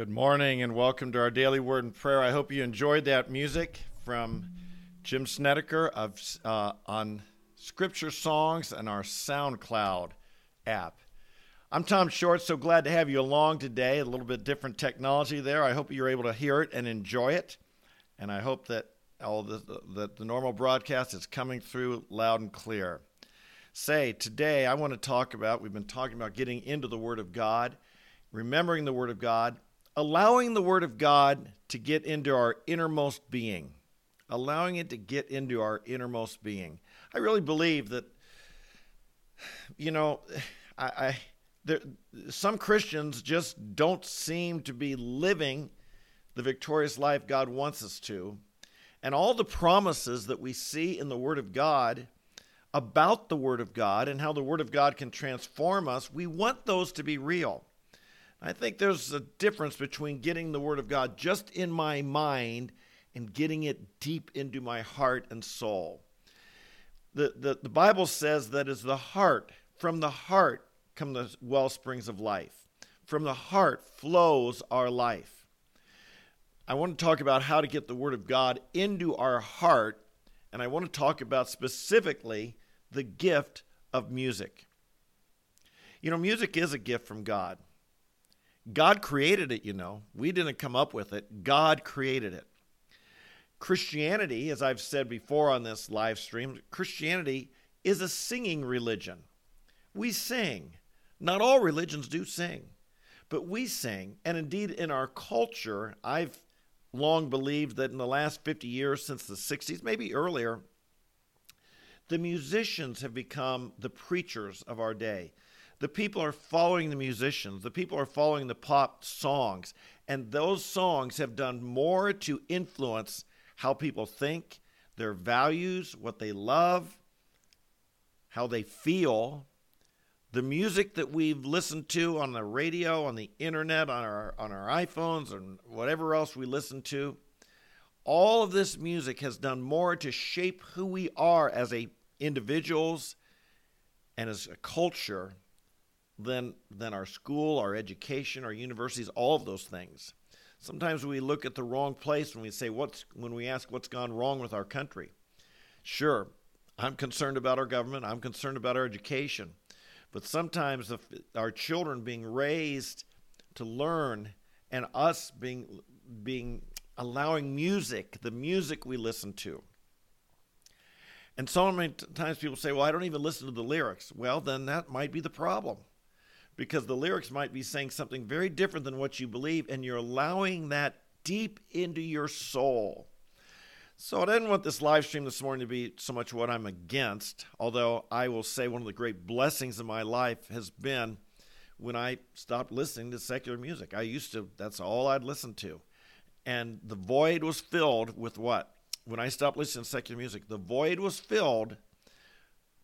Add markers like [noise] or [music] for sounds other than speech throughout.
Good morning and welcome to our daily word and prayer. I hope you enjoyed that music from Jim Snedeker of uh, on Scripture Songs and our SoundCloud app. I'm Tom Short, so glad to have you along today. A little bit different technology there. I hope you're able to hear it and enjoy it, and I hope that all the, that the normal broadcast is coming through loud and clear. Say today I want to talk about. We've been talking about getting into the Word of God, remembering the Word of God allowing the Word of God to get into our innermost being, allowing it to get into our innermost being. I really believe that, you know, I, I there, some Christians just don't seem to be living the victorious life God wants us to. And all the promises that we see in the Word of God about the Word of God and how the Word of God can transform us, we want those to be real. I think there's a difference between getting the Word of God just in my mind and getting it deep into my heart and soul. The, the, the Bible says that it's the heart, from the heart come the well springs of life. From the heart flows our life. I want to talk about how to get the Word of God into our heart, and I want to talk about specifically the gift of music. You know, music is a gift from God. God created it, you know. We didn't come up with it, God created it. Christianity, as I've said before on this live stream, Christianity is a singing religion. We sing. Not all religions do sing, but we sing. And indeed, in our culture, I've long believed that in the last 50 years, since the 60s, maybe earlier, the musicians have become the preachers of our day the people are following the musicians, the people are following the pop songs, and those songs have done more to influence how people think, their values, what they love, how they feel. The music that we've listened to on the radio, on the internet, on our on our iPhones, and whatever else we listen to, all of this music has done more to shape who we are as a individuals and as a culture than than our school, our education, our universities, all of those things. Sometimes we look at the wrong place when we say what's when we ask what's gone wrong with our country. Sure, I'm concerned about our government, I'm concerned about our education. But sometimes the, our children being raised to learn and us being being allowing music, the music we listen to. And so many times people say, "Well, I don't even listen to the lyrics." Well, then that might be the problem because the lyrics might be saying something very different than what you believe, and you're allowing that deep into your soul. So I didn't want this live stream this morning to be so much what I'm against, although I will say one of the great blessings of my life has been when I stopped listening to secular music. I used to, that's all I'd listen to. And the void was filled with what? When I stopped listening to secular music, the void was filled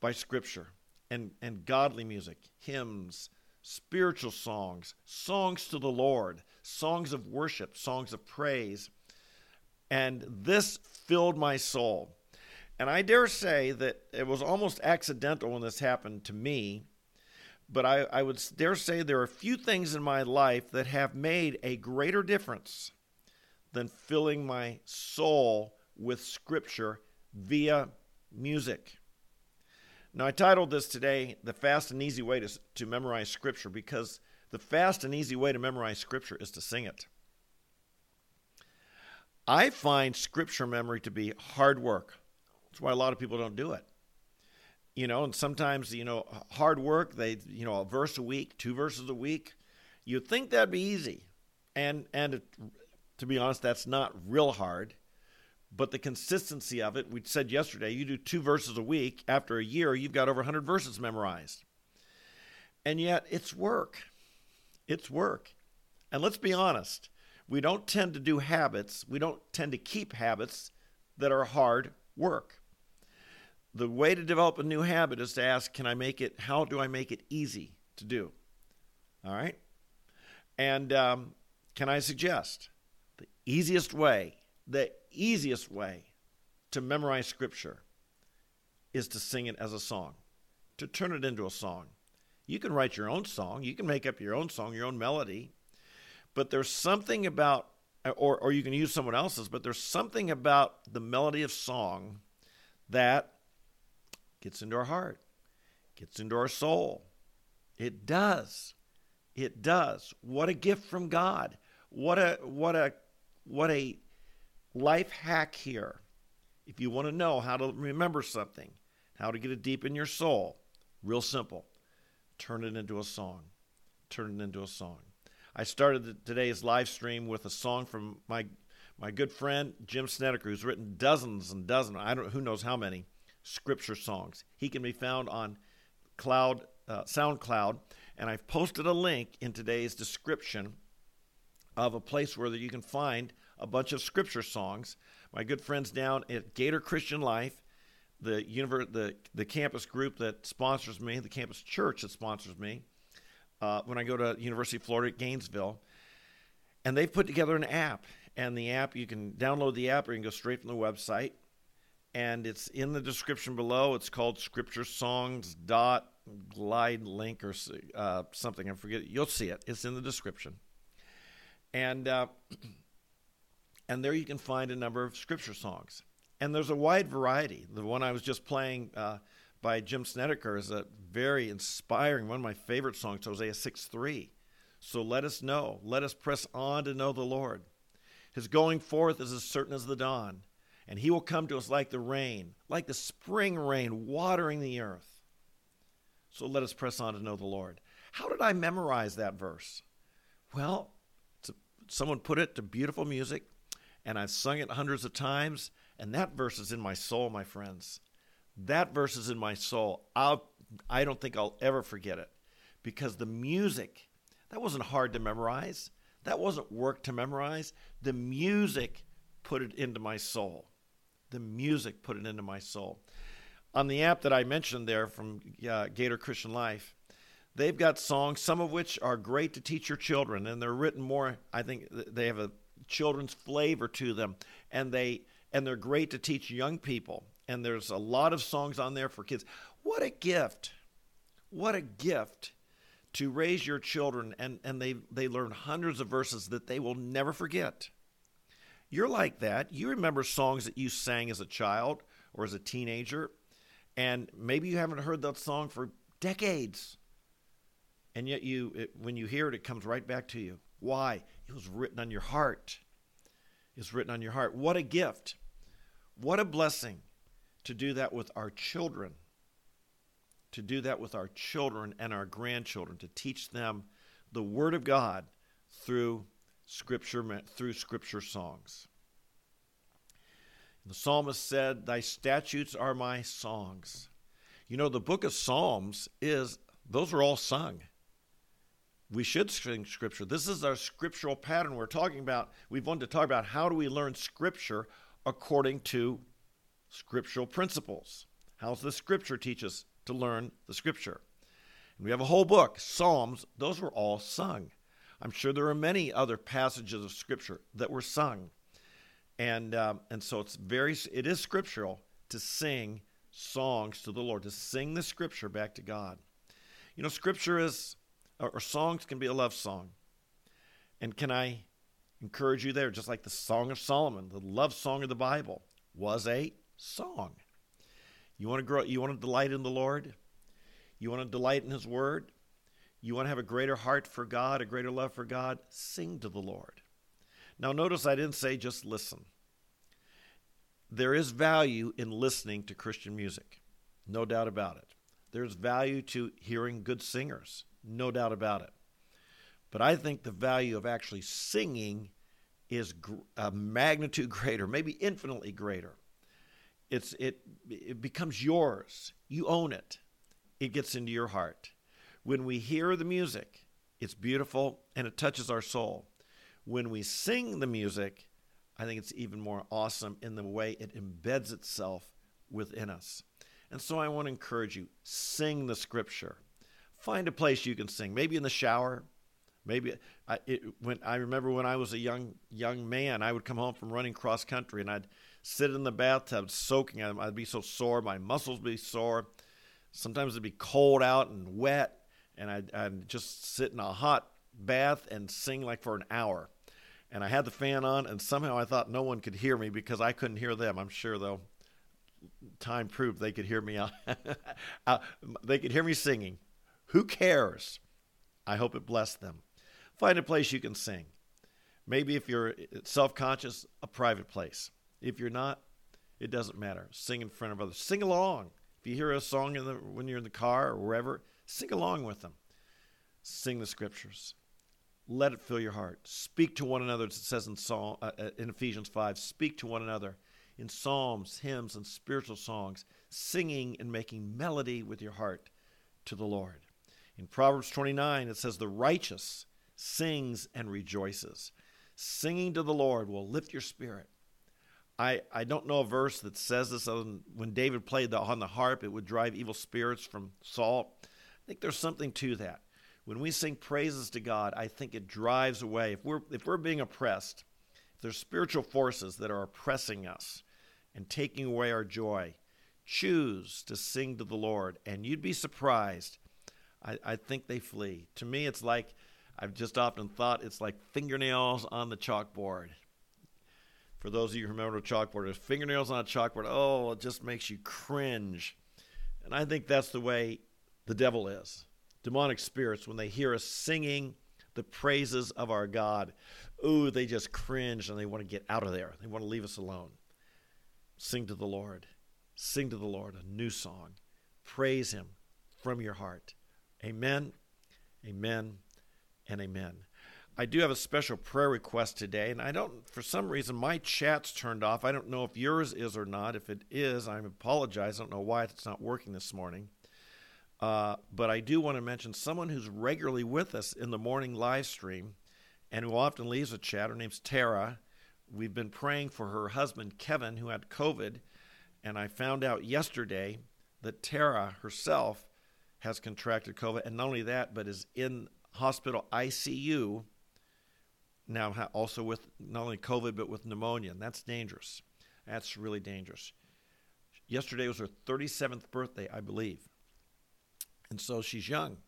by scripture and, and godly music, hymns, spiritual songs, songs to the Lord, songs of worship, songs of praise. And this filled my soul. And I dare say that it was almost accidental when this happened to me, but I, I would dare say there are few things in my life that have made a greater difference than filling my soul with Scripture via music. Now, I titled this today, The Fast and Easy Way to, to Memorize Scripture, because the fast and easy way to memorize Scripture is to sing it. I find Scripture memory to be hard work. That's why a lot of people don't do it. You know, and sometimes, you know, hard work, they, you know, a verse a week, two verses a week. You'd think that'd be easy. And, and it, to be honest, that's not real hard but the consistency of it, we said yesterday, you do two verses a week. After a year, you've got over 100 verses memorized. And yet, it's work. It's work. And let's be honest, we don't tend to do habits, we don't tend to keep habits that are hard work. The way to develop a new habit is to ask, can I make it, how do I make it easy to do? All right? And um, can I suggest the easiest way, the easiest way to memorize Scripture is to sing it as a song, to turn it into a song. You can write your own song, you can make up your own song, your own melody, But there's something about, or, or you can use someone else's, but there's something about the melody of song that gets into our heart, gets into our soul. It does. It does. What a gift from God. What a what a what a life hack here. If you want to know how to remember something, how to get it deep in your soul, real simple. Turn it into a song. Turn it into a song. I started today's live stream with a song from my my good friend Jim Snedeker, who's written dozens and dozens, I don't who knows how many scripture songs. He can be found on Cloud uh, SoundCloud, and I've posted a link in today's description of a place where you can find a bunch of scripture songs. My good friends down at Gator Christian Life, the univer- the the campus group that sponsors me, the campus church that sponsors me, uh, when I go to University of Florida at Gainesville, and they've put together an app. And the app you can download the app or you can go straight from the website, and it's in the description below. It's called Scripture Songs dot glide link or uh, something. I forget. You'll see it. It's in the description and uh, and there you can find a number of scripture songs. And there's a wide variety. The one I was just playing uh, by Jim Snedeker is a very inspiring one of my favorite songs, Hosea 6 3. So let us know. Let us press on to know the Lord. His going forth is as certain as the dawn, and he will come to us like the rain, like the spring rain watering the earth. So let us press on to know the Lord. How did I memorize that verse? Well, someone put it to beautiful music, and I've sung it hundreds of times, and that verse is in my soul, my friends. That verse is in my soul. I'll, I don't think I'll ever forget it because the music, that wasn't hard to memorize. That wasn't work to memorize. The music put it into my soul. The music put it into my soul. On the app that I mentioned there from uh, Gator Christian Life, They've got songs, some of which are great to teach your children, and they're written more. I think they have a children's flavor to them, and they and they're great to teach young people. And there's a lot of songs on there for kids. What a gift! What a gift to raise your children, and and they they learn hundreds of verses that they will never forget. You're like that. You remember songs that you sang as a child or as a teenager, and maybe you haven't heard that song for decades and yet you it, when you hear it it comes right back to you. Why? It was written on your heart. It's written on your heart. What a gift. What a blessing to do that with our children. To do that with our children and our grandchildren to teach them the word of god through scripture through scripture songs. The psalmist said thy statutes are my songs. You know the book of psalms is those are all sung we should sing scripture. This is our scriptural pattern we're talking about. We've wanted to talk about how do we learn scripture according to scriptural principles. How does the scripture teach us to learn the scripture? And we have a whole book, Psalms. Those were all sung. I'm sure there are many other passages of scripture that were sung, and um, and so it's very it is scriptural to sing songs to the Lord, to sing the scripture back to God. You know, scripture is or, songs can be a love song. And can I encourage you there, just like the Song of Solomon, the love song of the Bible, was a song. You want to grow you want to delight in the Lord? You want to delight in his word? You want to have a greater heart for God, a greater love for God? Sing to the Lord. Now notice I didn't say just listen. There is value in listening to Christian music. No doubt about it. There's value to hearing good singers no doubt about it. But I think the value of actually singing is a magnitude [laughs] greater, maybe infinitely greater. It's it it becomes yours. You own it. It gets into your heart. When we hear the music, it's beautiful and it touches our soul. When we sing the music, I think it's even more awesome in the way it embeds itself within us. And so I want to encourage you sing the scripture find a place you can sing. Maybe in the shower. Maybe I, it, when I remember when I was a young young man, I would come home from running cross country and I'd sit in the bathtub soaking. I'd, I'd be so sore, my muscles would be sore. Sometimes it'd be cold out and wet, and I'd, I'd just sit in a hot bath and sing like for an hour. And I had the fan on, and somehow I thought no one could hear me because I couldn't hear them. I'm sure, though, time proved they could hear me. [laughs] they could hear me singing. Who cares? I hope it blessed them. Find a place you can sing. Maybe if you're self conscious, a private place. If you're not, it doesn't matter. Sing in front of others. Sing along. If you hear a song the, when you're in the car or wherever, sing along with them. Sing the scriptures. Let it fill your heart. Speak to one another. It says in, Psalm, uh, uh, in Ephesians 5 speak to one another in psalms, hymns, and spiritual songs, singing and making melody with your heart to the Lord. In Proverbs 29, it says, The righteous sings and rejoices. Singing to the Lord will lift your spirit. I, I don't know a verse that says this. When David played the, on the harp, it would drive evil spirits from Saul. I think there's something to that. When we sing praises to God, I think it drives away. If we're, if we're being oppressed, if there's spiritual forces that are oppressing us and taking away our joy, choose to sing to the Lord, and you'd be surprised. I, I think they flee. To me, it's like I've just often thought it's like fingernails on the chalkboard. For those of you who remember a chalkboard, there's fingernails on a chalkboard. Oh, it just makes you cringe. And I think that's the way the devil is. Demonic spirits, when they hear us singing the praises of our God, ooh, they just cringe and they want to get out of there. They want to leave us alone. Sing to the Lord. Sing to the Lord a new song. Praise Him from your heart. Amen, amen, and amen. I do have a special prayer request today, and I don't, for some reason, my chat's turned off. I don't know if yours is or not. If it is, I apologize. I don't know why it's not working this morning. Uh, but I do want to mention someone who's regularly with us in the morning live stream and who often leaves a chat. Her name's Tara. We've been praying for her husband, Kevin, who had COVID. And I found out yesterday that Tara herself has contracted COVID. And not only that, but is in hospital ICU now, also with not only COVID, but with pneumonia. And that's dangerous. That's really dangerous. Yesterday was her 37th birthday, I believe. And so she's young.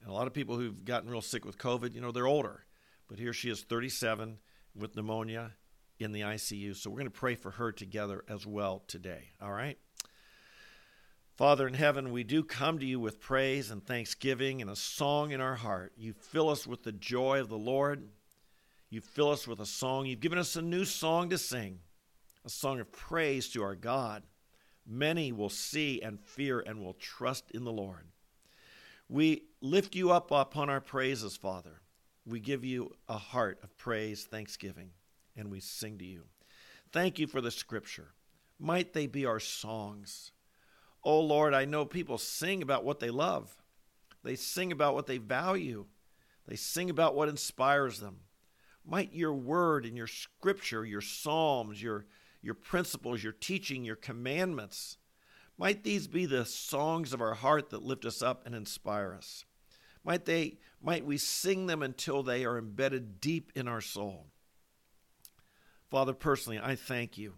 And a lot of people who've gotten real sick with COVID, you know, they're older. But here she is, 37, with pneumonia in the ICU. So we're going to pray for her together as well today. All right? Father in heaven, we do come to you with praise and thanksgiving and a song in our heart. You fill us with the joy of the Lord. You fill us with a song. You've given us a new song to sing, a song of praise to our God. Many will see and fear and will trust in the Lord. We lift you up upon our praises, Father. We give you a heart of praise, thanksgiving, and we sing to you. Thank you for the scripture. Might they be our songs. Oh Lord, I know people sing about what they love, they sing about what they value, they sing about what inspires them. Might your word and your scripture, your psalms, your, your principles, your teaching, your commandments, might these be the songs of our heart that lift us up and inspire us. Might they might we sing them until they are embedded deep in our soul. Father, personally, I thank you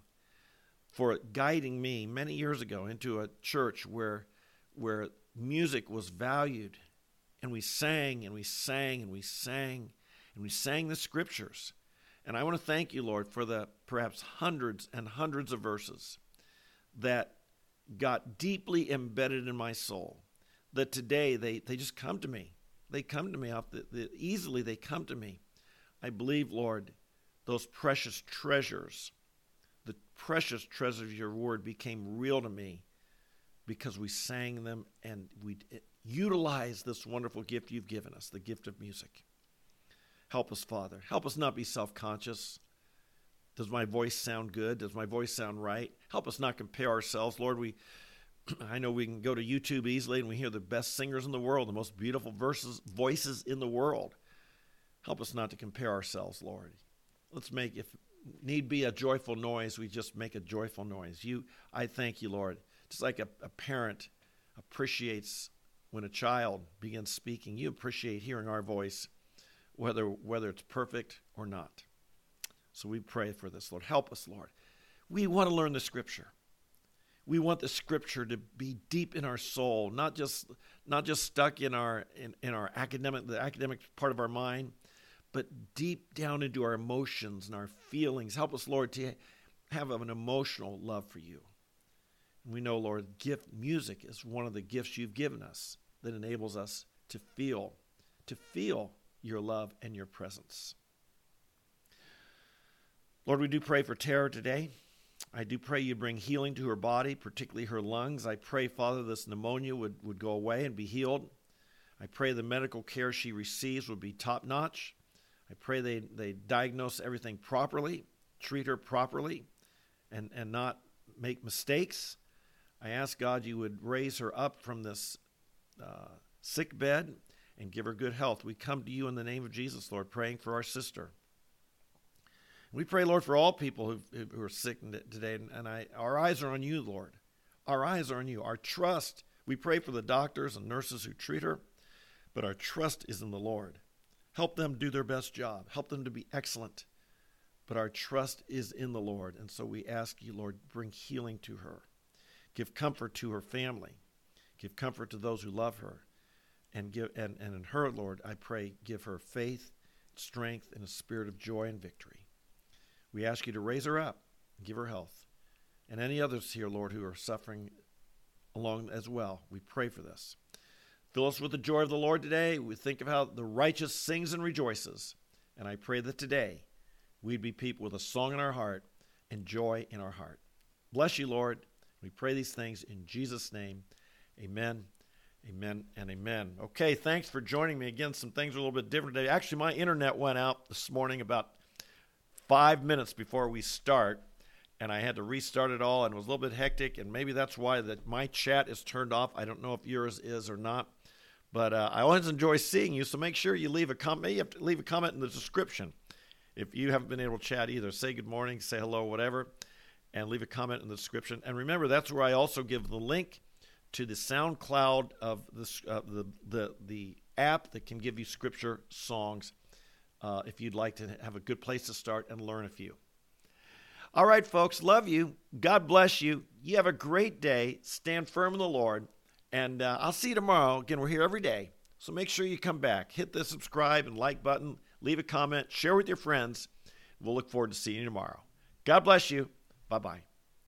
for guiding me many years ago into a church where where music was valued and we sang and we sang and we sang and we sang the scriptures. And I want to thank you, Lord, for the perhaps hundreds and hundreds of verses that got deeply embedded in my soul. That today they, they just come to me. They come to me off the, the, easily. They come to me. I believe, Lord, those precious treasures, the precious treasures of your word became real to me because we sang them and we utilized this wonderful gift you've given us, the gift of music. Help us, Father. Help us not be self conscious. Does my voice sound good? Does my voice sound right? Help us not compare ourselves. Lord, we [clears throat] I know we can go to YouTube easily and we hear the best singers in the world, the most beautiful verses, voices in the world. Help us not to compare ourselves, Lord. Let's make, if need be a joyful noise, we just make a joyful noise. You, I thank you, Lord. Just like a, a parent appreciates when a child begins speaking, you appreciate hearing our voice whether, whether it's perfect or not. So we pray for this, Lord. Help us, Lord. We want to learn the scripture. We want the scripture to be deep in our soul, not just not just stuck in our in, in our academic the academic part of our mind, but deep down into our emotions and our feelings. Help us, Lord, to have an emotional love for you. And we know, Lord, gift music is one of the gifts you've given us that enables us to feel, to feel your love and your presence. Lord, we do pray for Tara today. I do pray you bring healing to her body, particularly her lungs. I pray, Father, this pneumonia would, would go away and be healed. I pray the medical care she receives would be top notch. I pray they, they diagnose everything properly, treat her properly, and, and not make mistakes. I ask God you would raise her up from this uh, sick bed and give her good health. We come to you in the name of Jesus, Lord, praying for our sister. We pray, Lord, for all people who, who are sick today, and I, our eyes are on you, Lord. Our eyes are on you. Our trust, we pray for the doctors and nurses who treat her, but our trust is in the Lord. Help them do their best job. Help them to be excellent. But our trust is in the Lord. And so we ask you, Lord, bring healing to her. Give comfort to her family. Give comfort to those who love her. And, give, and, and in her, Lord, I pray, give her faith, strength, and a spirit of joy and victory. We ask you to raise her up and give her health. And any others here, Lord, who are suffering along as well, we pray for this. Fill us with the joy of the Lord today. We think of how the righteous sings and rejoices. And I pray that today we'd be people with a song in our heart and joy in our heart. Bless you, Lord. We pray these things in Jesus' name. Amen. Amen and amen. Okay, thanks for joining me again. Some things are a little bit different today. Actually, my internet went out this morning about five minutes before we start, and I had to restart it all, and it was a little bit hectic. And maybe that's why that my chat is turned off. I don't know if yours is or not. But uh, I always enjoy seeing you, so make sure you leave a comment. You have to leave a comment in the description. If you haven't been able to chat either, say good morning, say hello, whatever, and leave a comment in the description. And remember, that's where I also give the link to the SoundCloud of the uh, the, the the app that can give you scripture songs. Uh, if you'd like to have a good place to start and learn a few. All right, folks, love you. God bless you. You have a great day. Stand firm in the Lord. And uh, I'll see you tomorrow. Again, we're here every day. So make sure you come back. Hit the subscribe and like button, leave a comment, share with your friends. We'll look forward to seeing you tomorrow. God bless you. Bye bye.